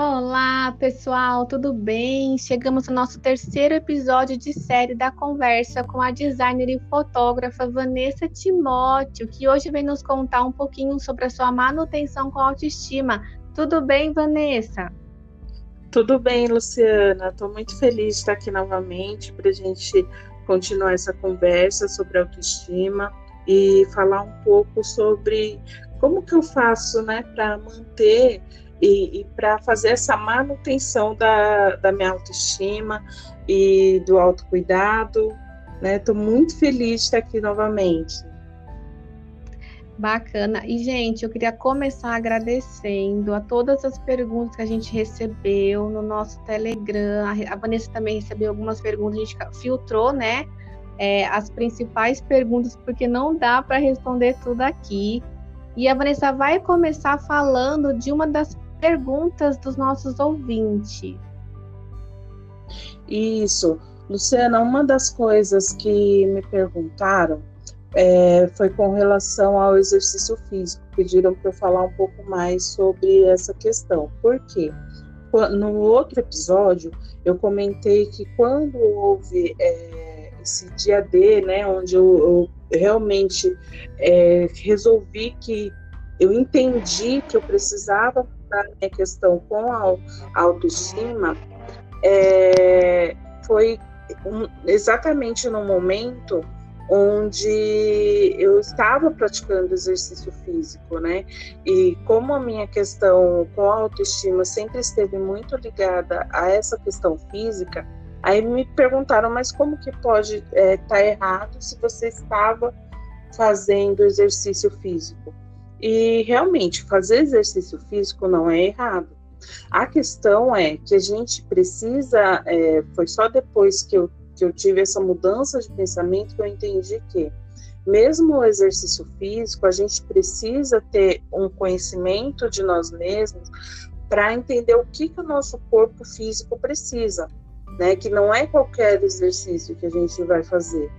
Olá, pessoal, tudo bem? Chegamos no nosso terceiro episódio de série da conversa com a designer e fotógrafa Vanessa Timóteo, que hoje vem nos contar um pouquinho sobre a sua manutenção com autoestima. Tudo bem, Vanessa? Tudo bem, Luciana. Estou muito feliz de estar aqui novamente para a gente continuar essa conversa sobre autoestima e falar um pouco sobre como que eu faço, né, para manter e, e para fazer essa manutenção da, da minha autoestima e do autocuidado. Estou né? muito feliz de estar aqui novamente. Bacana. E, gente, eu queria começar agradecendo a todas as perguntas que a gente recebeu no nosso Telegram. A Vanessa também recebeu algumas perguntas, a gente filtrou, né? É, as principais perguntas, porque não dá para responder tudo aqui. E a Vanessa vai começar falando de uma das perguntas dos nossos ouvintes. Isso. Luciana, uma das coisas que me perguntaram é, foi com relação ao exercício físico. Pediram para eu falar um pouco mais sobre essa questão. Por quê? No outro episódio, eu comentei que quando houve é, esse dia D, né, onde eu, eu realmente é, resolvi que eu entendi que eu precisava da minha questão com a autoestima é, foi um, exatamente no momento onde eu estava praticando exercício físico, né? E como a minha questão com a autoestima sempre esteve muito ligada a essa questão física, aí me perguntaram, mas como que pode estar é, tá errado se você estava fazendo exercício físico? E realmente, fazer exercício físico não é errado. A questão é que a gente precisa, é, foi só depois que eu, que eu tive essa mudança de pensamento que eu entendi que, mesmo o exercício físico, a gente precisa ter um conhecimento de nós mesmos para entender o que, que o nosso corpo físico precisa, né? Que não é qualquer exercício que a gente vai fazer.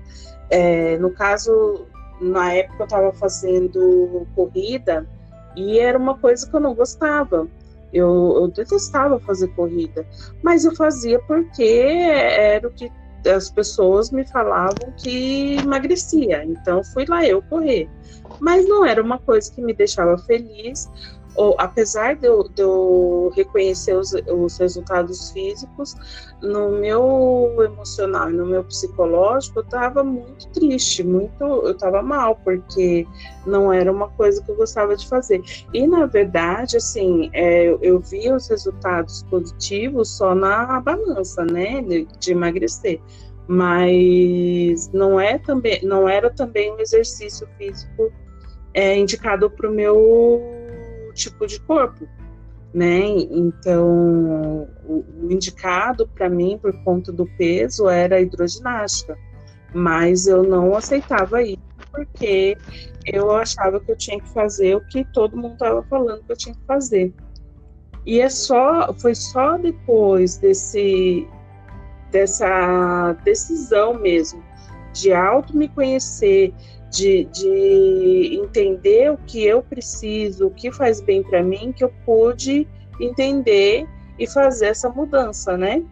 É, no caso na época eu estava fazendo corrida e era uma coisa que eu não gostava. Eu, eu, detestava fazer corrida, mas eu fazia porque era o que as pessoas me falavam que emagrecia. Então fui lá eu correr. Mas não era uma coisa que me deixava feliz ou, apesar de eu, de eu reconhecer os, os, resultados físicos, no meu emocional e no meu psicológico, eu estava muito triste, muito, eu estava mal, porque não era uma coisa que eu gostava de fazer. E, na verdade, assim, é, eu vi os resultados positivos só na balança, né, de, de emagrecer mas não é também não era também um exercício físico é, indicado para o meu tipo de corpo, né? Então, o, indicado para mim, por conta do peso, era a hidroginástica, mas eu não aceitava isso porque eu achava que eu tinha que fazer o que todo mundo estava falando que eu tinha que fazer. E é só, foi só depois desse, dessa decisão mesmo de auto me conhecer, de, de entender o que eu preciso, o que faz bem para mim, que eu pude entender e fazer essa mudança, né?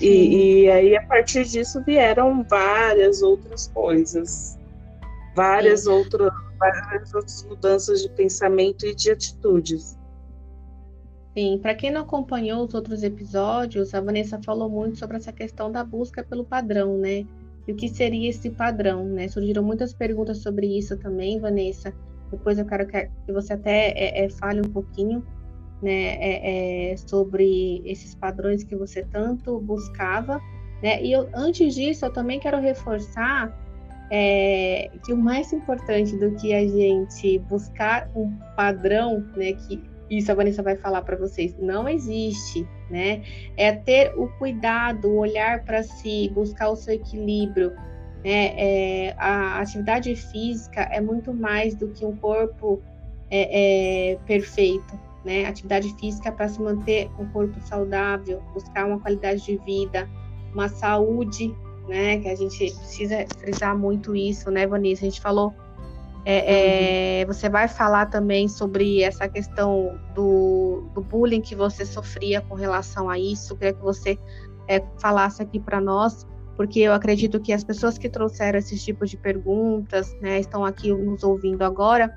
E, e, aí, a partir disso, vieram várias outras coisas, várias, outras, várias outras mudanças de pensamento e de atitudes. Sim, para quem não acompanhou os outros episódios, a Vanessa falou muito sobre essa questão da busca pelo padrão, né? E o que seria esse padrão, né? Surgiram muitas perguntas sobre isso também, Vanessa. Depois eu quero que você até é, é, fale um pouquinho, né, é, é, sobre esses padrões que você tanto buscava, né? E eu, antes disso, eu também quero reforçar é, que o mais importante do que a gente buscar um padrão, né, que isso a Vanessa vai falar para vocês, não existe, né? É ter o cuidado, o olhar para si, buscar o seu equilíbrio. Né? É, a atividade física é muito mais do que um corpo é, é, perfeito, né? Atividade física é para se manter um corpo saudável, buscar uma qualidade de vida, uma saúde, né? Que a gente precisa frisar muito isso, né, Vanessa? A gente falou É, é, você vai falar também sobre essa questão do, do, bullying que você sofria com relação a isso. Queria que você é, falasse aqui para nós, porque eu acredito que as pessoas que trouxeram esses tipos de perguntas né, estão aqui nos ouvindo agora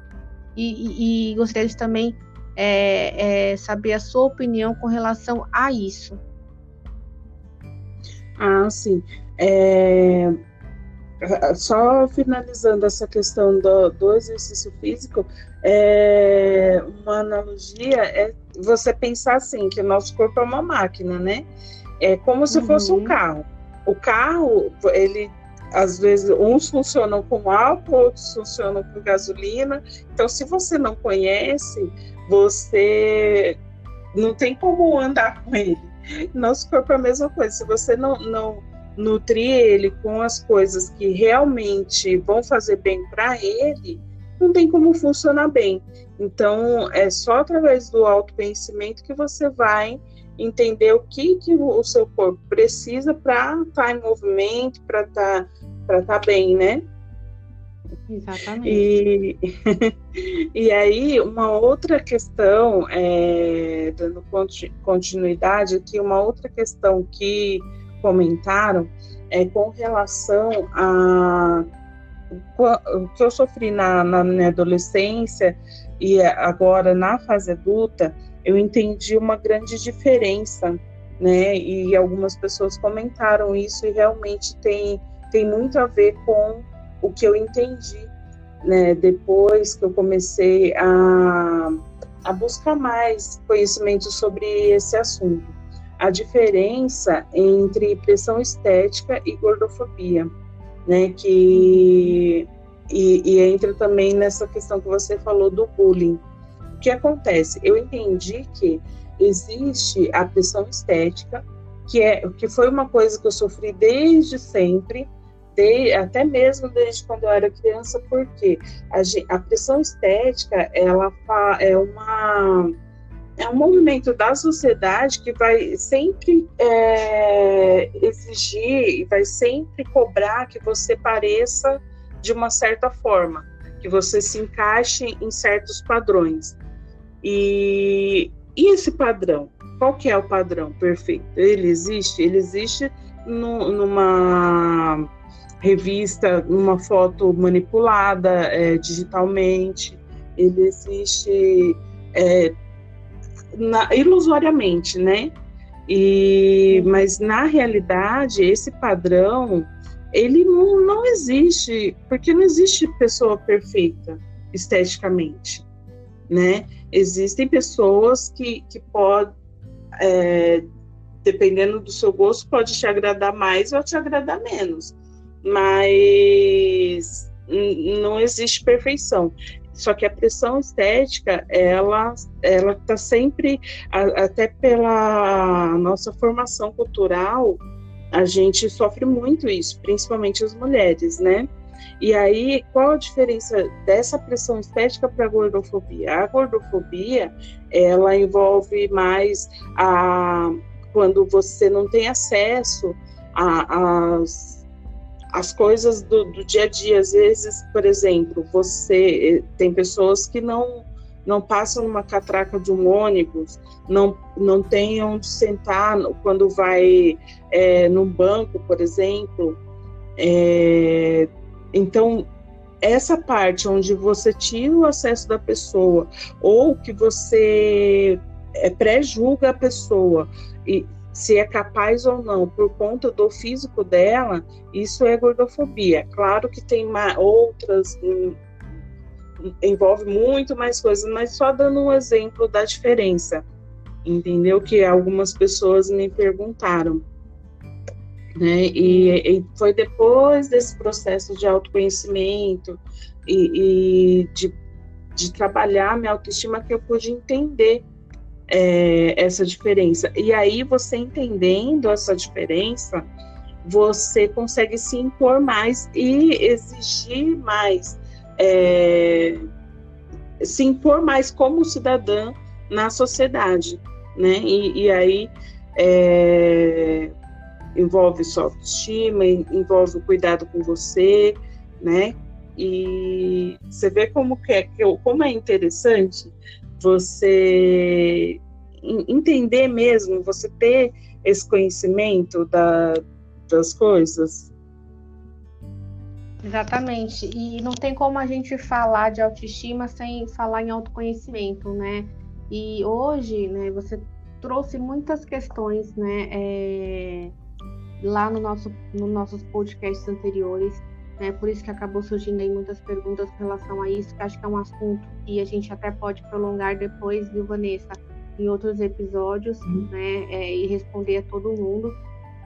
e, e, e gostaria de também é, é, saber a sua opinião com relação a isso. Ah, sim. É, só finalizando essa questão do, do exercício físico, é, uma analogia é você pensar assim, que o nosso corpo é uma máquina, né? É como se uhum. fosse um uhum. carro. O carro, ele às vezes uns funcionam com álcool, outros funcionam com gasolina. Então, se você não conhece, você não tem como andar com ele. Nosso corpo é a mesma coisa. Se você não, não nutrir ele com as coisas que realmente vão fazer bem para ele, não tem como funcionar bem. Então, é só através do autoconhecimento que você vai entender o que, que o seu corpo precisa para estar tá em movimento, para estar tá, tá bem, né? Exatamente. E, e aí, uma outra questão, é, dando continuidade aqui, uma outra questão que comentaram é com relação a o que eu sofri na, na minha adolescência e agora na fase adulta, eu entendi uma grande diferença, né? E algumas pessoas comentaram isso e realmente tem, tem muito a ver com o que eu entendi, né? Depois que eu comecei a, a buscar mais conhecimento sobre esse assunto a diferença entre pressão estética e gordofobia, né? Que e, e, entra também nessa questão que você falou do bullying. O que acontece? Eu entendi que existe a pressão estética, que é que foi uma coisa que eu sofri desde sempre, de, até mesmo desde quando eu era criança, porque a, a pressão estética ela é uma é um movimento da sociedade que vai sempre é, exigir e vai sempre cobrar que você pareça de uma certa forma, que você se encaixe em certos padrões. E, e esse padrão? Qual que é o padrão perfeito? Ele existe? Ele existe no, numa revista, numa foto manipulada é, digitalmente, ele existe é, na, ilusoriamente, né? E, mas na realidade esse padrão ele não, não existe porque não existe pessoa perfeita esteticamente, né? Existem pessoas que, que podem, é, dependendo do seu gosto, pode te agradar mais ou te agradar menos, mas não existe perfeição. Só que a pressão estética, ela ela está sempre, até pela nossa formação cultural, a gente sofre muito isso, principalmente as mulheres, né? E aí, qual a diferença dessa pressão estética para a gordofobia? A gordofobia, ela envolve mais a quando você não tem acesso às as coisas do, do, dia a dia. Às vezes, por exemplo, você eh, tem pessoas que não não passam numa catraca de um ônibus, não não tem onde sentar quando vai é, num banco, por exemplo. É, então essa parte onde você tira o acesso da pessoa ou que você é, pré-julga a pessoa e se é capaz ou não por conta do físico dela, isso é gordofobia. Claro que tem outras, hum, envolve muito mais coisas, mas só dando um exemplo da diferença, entendeu? Que algumas pessoas me perguntaram. Né? E, e foi depois desse processo de autoconhecimento e, e de, de trabalhar minha autoestima que eu pude entender é, essa diferença. E aí, você entendendo essa diferença, você consegue se impor mais e exigir mais, é, se impor mais como cidadã na sociedade, né? E, e aí é, envolve sua autoestima, envolve o cuidado com você, né? E você vê como que é, como é interessante você entender mesmo, você ter esse conhecimento da, das coisas. Exatamente. E não tem como a gente falar de autoestima sem falar em autoconhecimento, né? E hoje, né, você trouxe muitas questões, né, é, lá no nosso, nos nossos podcasts anteriores, né? Por isso que acabou surgindo aí muitas perguntas com relação a isso, que acho que é um assunto que a gente até pode prolongar depois, viu, Vanessa, em outros episódios, né? É, e responder a todo mundo.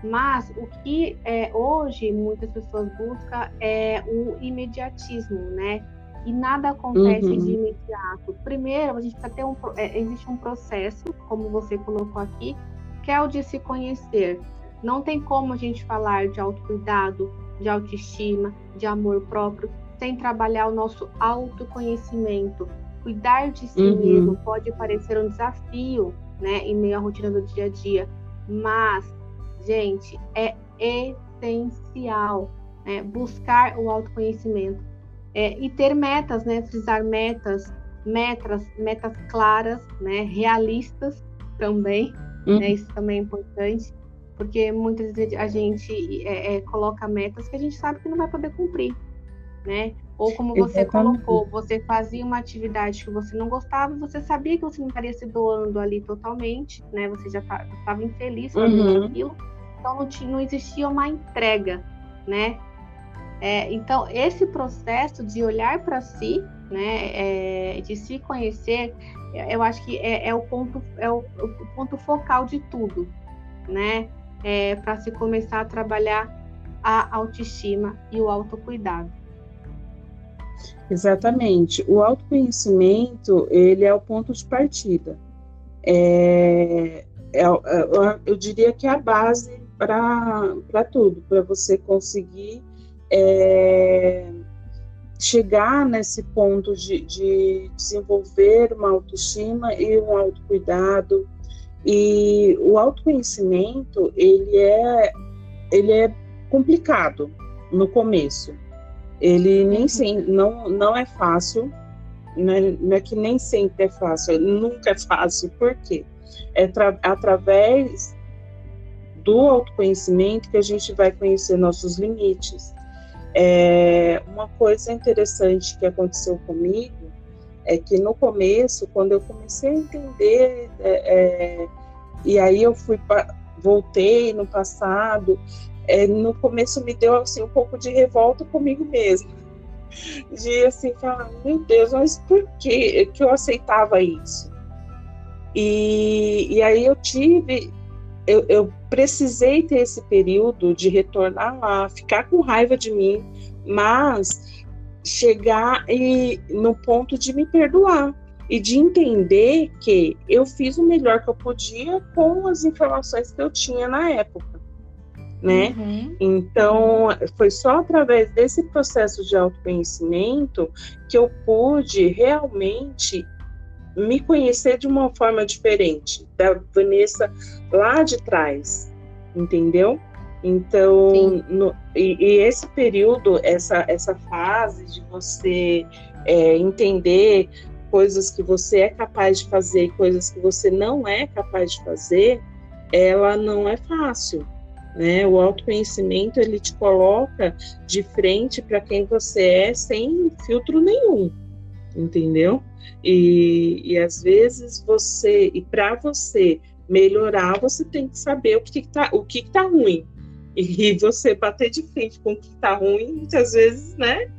Mas o que é, hoje muitas pessoas buscam é o imediatismo, né? E nada acontece uhum. de imediato. Primeiro, a gente precisa ter um, é, existe um processo, como você colocou aqui, que é o de se conhecer. Não tem como a gente falar de autocuidado, de autoestima, de amor próprio, sem trabalhar o nosso autoconhecimento. Cuidar de si uhum. mesmo pode parecer um desafio, né, em meio à rotina do dia a dia, mas gente, é essencial né? buscar o autoconhecimento é, e ter metas, né? Frisar metas, metas, metas claras, né? Realistas também, uhum. né? Isso também é importante, porque muitas vezes a gente é, é, coloca metas que a gente sabe que não vai poder cumprir, né? Ou como você Exatamente. colocou, você fazia uma atividade que você não gostava, você sabia que você não estaria se doando ali totalmente, né? Você já estava tá, infeliz fazendo uhum. aquilo então não, tinha, não existia uma entrega, né? É, então esse processo de olhar para si, né, é, de se conhecer, eu acho que é, é o ponto é o, o, ponto focal de tudo, né? É, para se começar a trabalhar a autoestima e o autocuidado. Exatamente. O autoconhecimento ele é o ponto de partida. É, é, é eu diria que é a base para tudo, para você conseguir é, chegar nesse ponto de, de, desenvolver uma autoestima e um autocuidado. E o autoconhecimento, ele é, ele é complicado no começo. Ele nem uhum. sempre, não, não é fácil, né? não é que nem sempre é fácil, nunca é fácil, por quê? É através do autoconhecimento que a gente vai conhecer nossos limites. É, uma coisa interessante que aconteceu comigo é que no começo, quando eu comecei a entender, é, é, e aí eu fui voltei no passado, é, no começo me deu assim um pouco de revolta comigo mesma, de assim falar, meu Deus, mas por que que eu aceitava isso? E, e aí eu tive eu, eu precisei ter esse período de retornar lá, ficar com raiva de mim, mas chegar e, no ponto de me perdoar e de entender que eu fiz o melhor que eu podia com as informações que eu tinha na época, né? Uhum. Então, foi só através desse processo de autoconhecimento que eu pude realmente me conhecer de uma forma diferente da Vanessa lá de trás, entendeu? Então, no, e, e, esse período, essa, essa fase de você é, entender coisas que você é capaz de fazer, coisas que você não é capaz de fazer, ela não é fácil. Né? O autoconhecimento ele te coloca de frente para quem você é sem filtro nenhum, entendeu? E, e às vezes você, e para você melhorar, você tem que saber o que está o que tá ruim. E você bater de frente com o que está ruim, muitas vezes, né,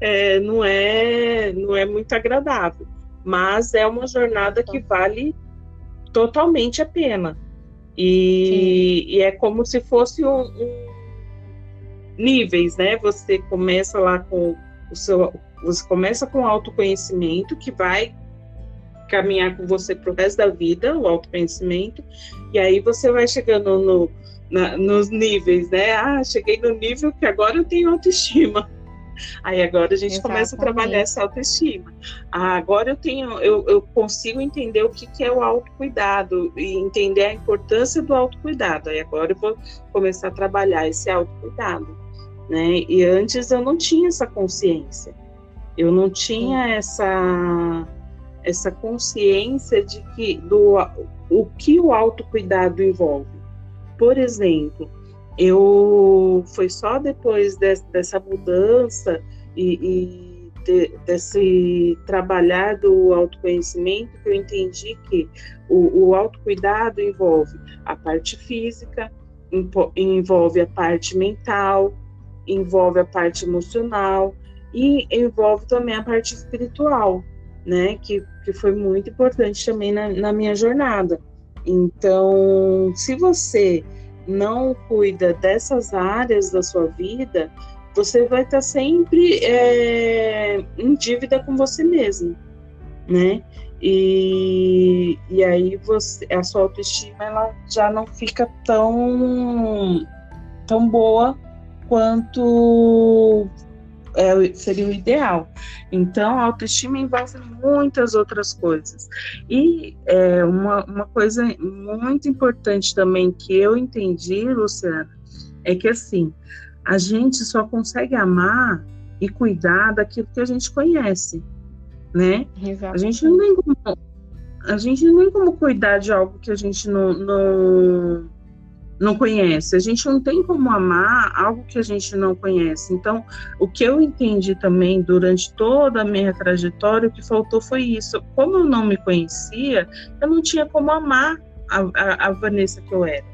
é, não, é, não é muito agradável. Mas é uma jornada que vale totalmente a pena. E, e é como se fosse um, um, níveis, né? Você começa lá com o seu você começa com autoconhecimento, que vai caminhar com você pro resto da vida, o autoconhecimento, e aí você vai chegando no, na, nos níveis, né? Ah, cheguei no nível que agora eu tenho autoestima. Aí agora a gente Exatamente. começa a trabalhar essa autoestima. Ah, agora eu tenho, eu, eu consigo entender o que, que é o autocuidado e entender a importância do autocuidado. Aí agora eu vou começar a trabalhar esse autocuidado né? E antes eu não tinha essa consciência. Eu não tinha essa essa consciência de que do o que o autocuidado envolve. Por exemplo, eu foi só depois de, dessa mudança e, e de, desse trabalhar do autoconhecimento que eu entendi que o, o autocuidado envolve a parte física, envolve a parte mental, envolve a parte emocional e envolve também a parte espiritual, né? Que, que foi muito importante também na, na minha jornada. Então, se você não cuida dessas áreas da sua vida, você vai estar sempre é, em dívida com você mesmo, né? E, e aí você, a sua autoestima ela já não fica tão, tão boa quanto é, seria o ideal. Então, a autoestima envolve muitas outras coisas. E é, uma, uma coisa muito importante também que eu entendi, Luciana, é que assim, a gente só consegue amar e cuidar daquilo que a gente conhece, né? A gente não tem como, a gente não tem como cuidar de algo que a gente não, não não conhece. A gente não tem como amar algo que a gente não conhece. Então, o que eu entendi também durante toda a minha trajetória, o que faltou foi isso. Como eu não me conhecia, eu não tinha como amar a, a, a Vanessa que eu era.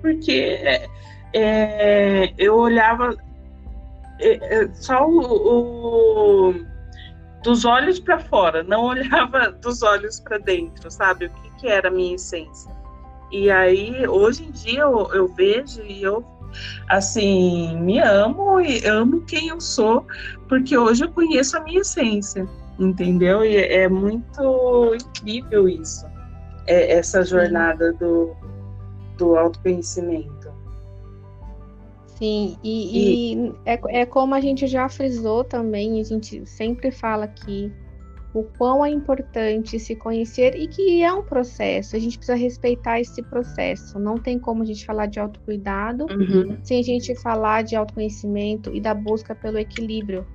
Porque é, é eu olhava é, é só o, o dos olhos para fora, não olhava dos olhos para dentro, sabe? O que, que era a minha essência. E aí, hoje em dia, eu, eu vejo e eu, assim, me amo e amo quem eu sou, porque hoje eu conheço a minha essência, entendeu? E é muito incrível isso, é, essa jornada do, do autoconhecimento. Sim, e, e, e é, é como a gente já frisou também, a gente sempre fala aqui, o quão é importante se conhecer e que é um processo. A gente precisa respeitar esse processo. Não tem como a gente falar de autocuidado uhum. sem a gente falar de autoconhecimento e da busca pelo equilíbrio,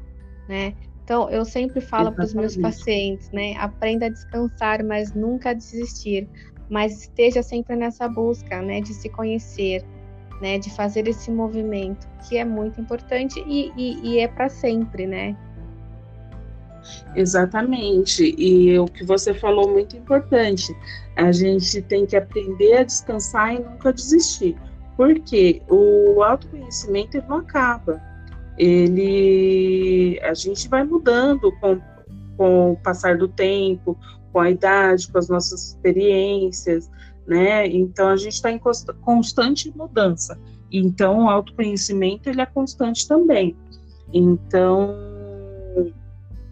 né? Então, eu sempre falo para os meus pacientes, né? Aprenda a descansar, mas nunca a desistir. Mas esteja sempre nessa busca, né? De se conhecer, né? De fazer esse movimento, que é muito importante e, e, e é para sempre, né? Exatamente. E o que você falou muito importante. A gente tem que aprender a descansar e nunca desistir. Porque o autoconhecimento ele não acaba. Ele a gente vai mudando com, com o passar do tempo, com a idade, com as nossas experiências, né? Então a gente está em constante mudança. Então o autoconhecimento ele é constante também. Então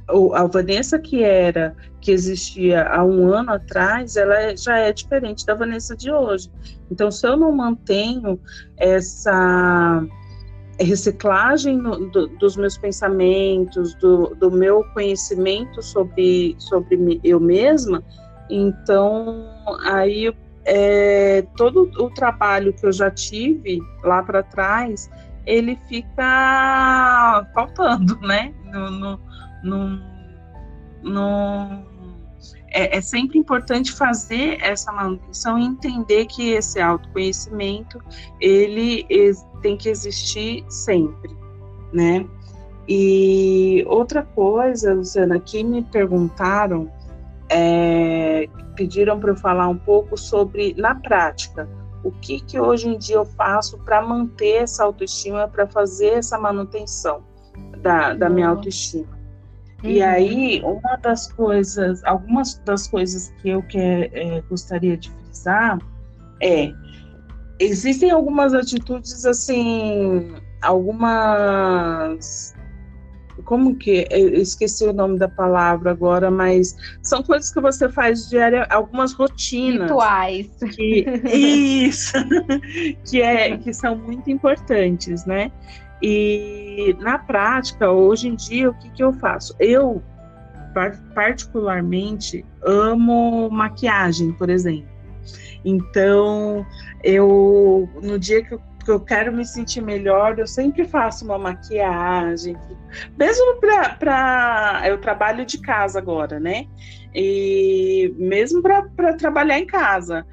a Vanessa que era, que existia há um ano atrás, ela é, já é diferente da Vanessa de hoje. Então, se eu não mantenho essa reciclagem do, dos meus pensamentos, do, do, meu conhecimento sobre, sobre eu mesma, então aí é, todo o trabalho que eu já tive lá para trás, ele fica faltando, né? No, no, não, não é, é, sempre importante fazer essa manutenção e entender que esse autoconhecimento ele tem que existir sempre, né? E outra coisa, Luciana, que me perguntaram, é, pediram para eu falar um pouco sobre, na prática, o que, que hoje em dia eu faço para manter essa autoestima, para fazer essa manutenção da, da minha autoestima. Uhum. E aí, uma das coisas, algumas das coisas que eu quer, é, gostaria de frisar é existem algumas atitudes assim, algumas como que eu esqueci o nome da palavra agora, mas são coisas que você faz diária, algumas rotinas, rituais, que, isso, que é que são muito importantes, né? E na prática, hoje em dia, o que, que eu faço? Eu, particularmente, amo maquiagem, por exemplo. Então, eu no dia que eu porque eu quero me sentir melhor, eu sempre faço uma maquiagem, mesmo para eu trabalho de casa agora, né? E mesmo para trabalhar em casa,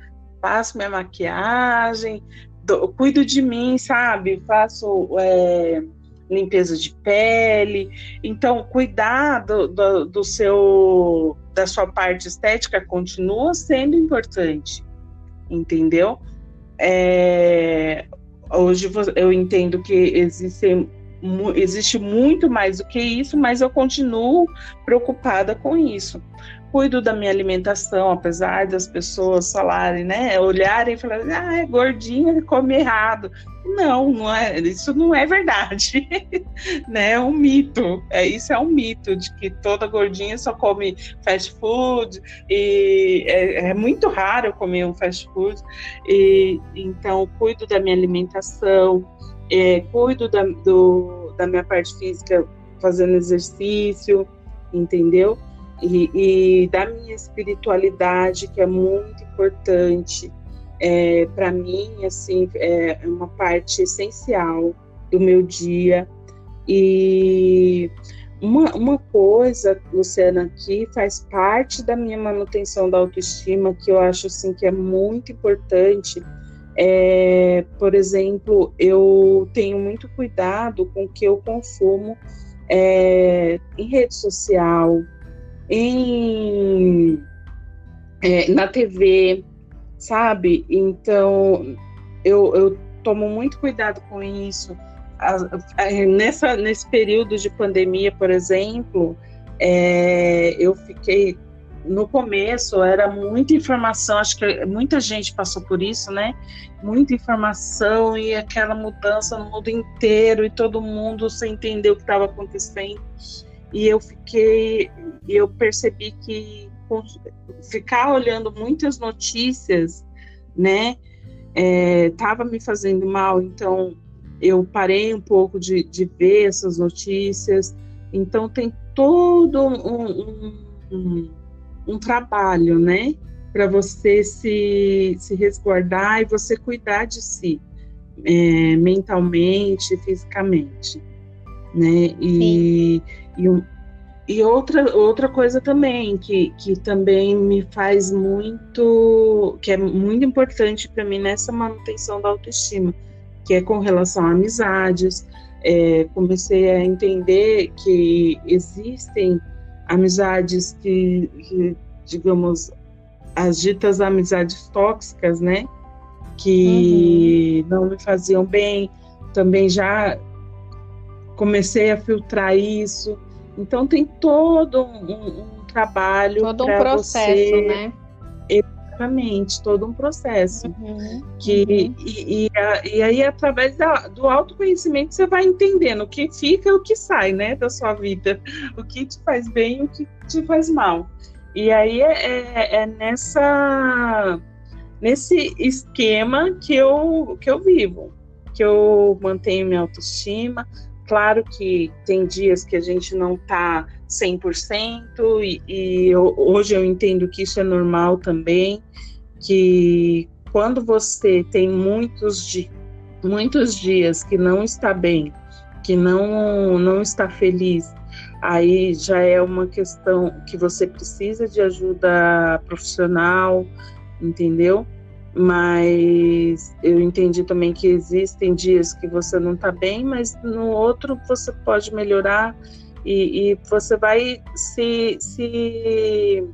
faço minha maquiagem, do, cuido de mim, sabe? Faço é, limpeza de pele. Então, cuidar do, do, do seu da sua parte estética continua sendo importante, entendeu? É, hoje eu entendo que existem, existe muito mais do que isso, mas eu continuo preocupada com isso cuido da minha alimentação, apesar das pessoas falarem, né, olharem e falarem, ah, é gordinha, come errado. Não, não é, isso não é verdade, né, é um mito, é, isso é um mito, de que toda gordinha só come fast food, e é, é muito raro comer um fast food, e então cuido da minha alimentação, é, cuido da, do, da minha parte física fazendo exercício, entendeu? E, e da minha espiritualidade, que é muito importante. É, para mim, assim, é uma parte essencial do meu dia. E uma, uma coisa, Luciana, que faz parte da minha manutenção da autoestima, que eu acho assim que é muito importante, é, por exemplo, eu tenho muito cuidado com o que eu consumo é, em rede social, em, é, na TV, sabe? Então, eu, eu tomo muito cuidado com isso. A, a, nessa, nesse período de pandemia, por exemplo, é, eu fiquei. No começo era muita informação, acho que muita gente passou por isso, né? Muita informação e aquela mudança no mundo inteiro e todo mundo sem entender o que estava acontecendo e eu fiquei, eu percebi que ficar olhando muitas notícias, né, estava é, me fazendo mal, então eu parei um pouco de, de ver essas notícias, então tem todo um, um, um, trabalho, né, para você se, se resguardar e você cuidar de si, é, mentalmente, fisicamente, né, e... Sim e, e outra, outra coisa também, que, que também me faz muito, que é muito importante para mim nessa manutenção da autoestima, que é com relação a amizades. É, comecei a entender que existem amizades que, que, digamos, as ditas amizades tóxicas, né? Que uhum. não me faziam bem. Também já comecei a filtrar isso. Então tem todo um, um trabalho. Todo um processo, você... né? Exatamente, todo um processo. Uhum, que, uhum. E, e, e, aí, através da, do autoconhecimento, você vai entendendo o que fica e o que sai né, da sua vida, o que te faz bem e o que te faz mal. E aí é, é, é nessa nesse esquema que eu, que eu vivo, que eu mantenho minha autoestima, Claro que tem dias que a gente não está 100%, e, e eu, hoje eu entendo que isso é normal também, que quando você tem muitos, di muitos dias que não está bem, que não, não está feliz, aí já é uma questão que você precisa de ajuda profissional, entendeu? Mas eu entendi também que existem dias que você não está bem, mas no outro você pode melhorar e, e você vai se, se,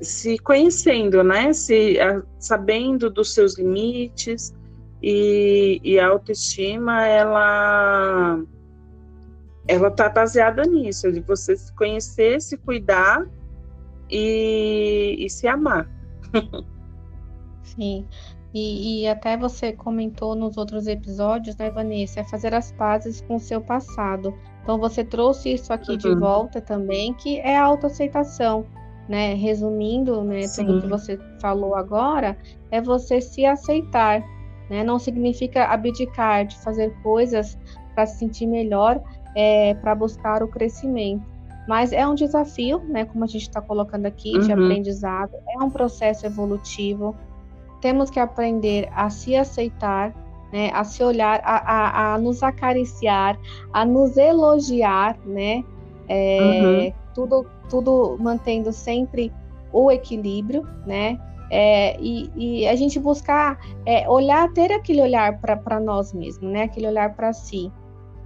se conhecendo, né? Se, a, sabendo dos seus limites e, e a autoestima, ela ela está baseada nisso, de você se conhecer, se cuidar e, e se amar. Sim. E, e, até você comentou nos outros episódios, né, Vanessa, é fazer as pazes com o seu passado. Então você trouxe isso aqui uhum. de volta também, que é a autoaceitação, né? Resumindo, né, Sim. tudo que você falou agora, é você se aceitar, né? Não significa abdicar de fazer coisas para se sentir melhor, é, para buscar o crescimento. Mas é um desafio, né? Como a gente está colocando aqui, uhum. de aprendizado, é um processo evolutivo temos que aprender a se aceitar, né, a se olhar, a, a, a nos acariciar, a nos elogiar, né? É, uhum. tudo, tudo mantendo sempre o equilíbrio, né? É, e, e, a gente buscar é, olhar, ter aquele olhar para nós mesmos, né? Aquele olhar para si.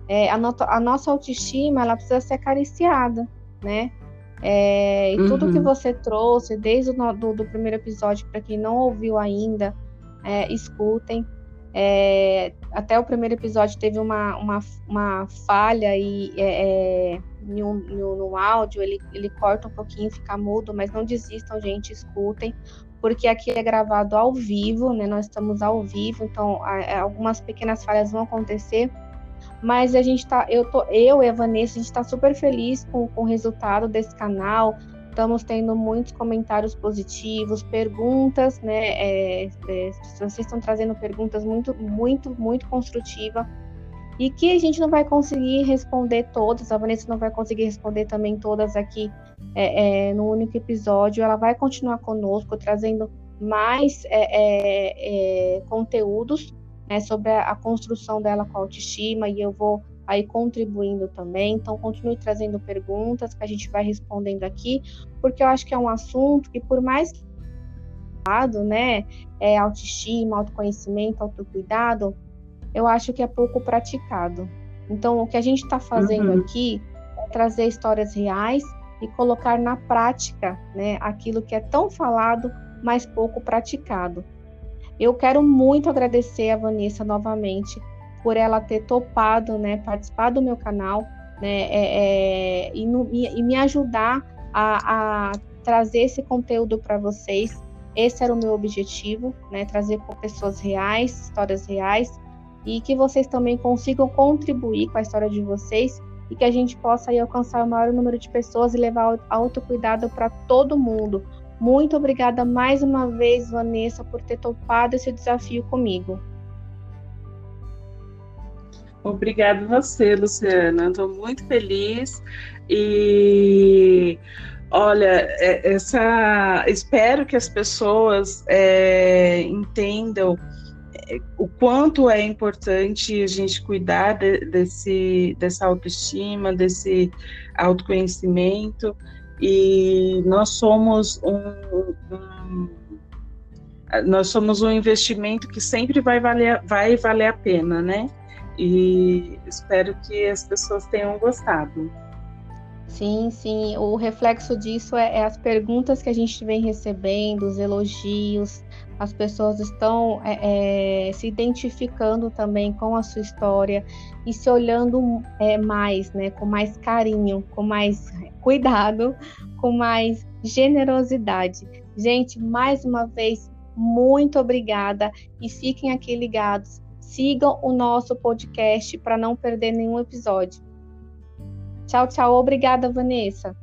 É, a, no, a, nossa autoestima, ela precisa ser acariciada, né? É, e uhum. tudo que uhum. você trouxe, desde o do, do primeiro episódio, para quem não ouviu ainda, é, escutem. É, até o primeiro episódio teve uma, uma, uma falha e é, é, no, no, no, áudio ele, ele corta um pouquinho, fica mudo, mas não desistam, gente, escutem, porque aqui é gravado ao vivo, né? Nós estamos ao vivo, então a, algumas pequenas falhas vão acontecer, mas a gente tá, eu tô, eu e a Vanessa, a gente está super feliz com, com o resultado desse canal. Estamos tendo muitos comentários positivos, perguntas, né? É, é, vocês estão trazendo perguntas muito, muito, muito construtivas e que a gente não vai conseguir responder todas. A Vanessa não vai conseguir responder também todas aqui é, é, no único episódio. Ela vai continuar conosco trazendo mais é, é, conteúdos né, sobre a, a construção dela com a autoestima e eu vou aí contribuindo também. Então, continue trazendo perguntas que a gente vai respondendo aqui, porque eu acho que é um assunto que, por mais né, é, autoestima, autoconhecimento, autocuidado, eu acho que é pouco praticado. Então, o que a gente está fazendo uhum. aqui é trazer histórias reais e colocar na prática, né, aquilo que é tão falado, mas pouco praticado. Eu quero muito agradecer a Vanessa novamente por ela ter topado, né, participar do meu canal, né, é, é, e, no, e, e, me ajudar a, a trazer esse conteúdo para vocês. Esse era o meu objetivo, né, trazer pessoas reais, histórias reais, e que vocês também consigam contribuir com a história de vocês e que a gente possa aí, alcançar o maior número de pessoas e levar autocuidado para todo mundo. Muito obrigada mais uma vez, Vanessa, por ter topado esse desafio comigo. Obrigada você, Luciana. Estou muito feliz e olha, é, essa espero que as pessoas é, entendam é, o quanto é importante a gente cuidar de, desse, dessa autoestima, desse autoconhecimento, e nós somos um, um, nós somos um investimento que sempre vai valer, vai valer a pena, né? E espero que as pessoas tenham gostado. Sim, sim. O reflexo disso é, é as perguntas que a gente vem recebendo, os elogios, as pessoas estão é, é, se identificando também com a sua história e se olhando é, mais, né, com mais carinho, com mais cuidado, com mais generosidade. Gente, mais uma vez, muito obrigada e fiquem aqui ligados. Sigam o nosso podcast para não perder nenhum episódio. Tchau, tchau. Obrigada, Vanessa.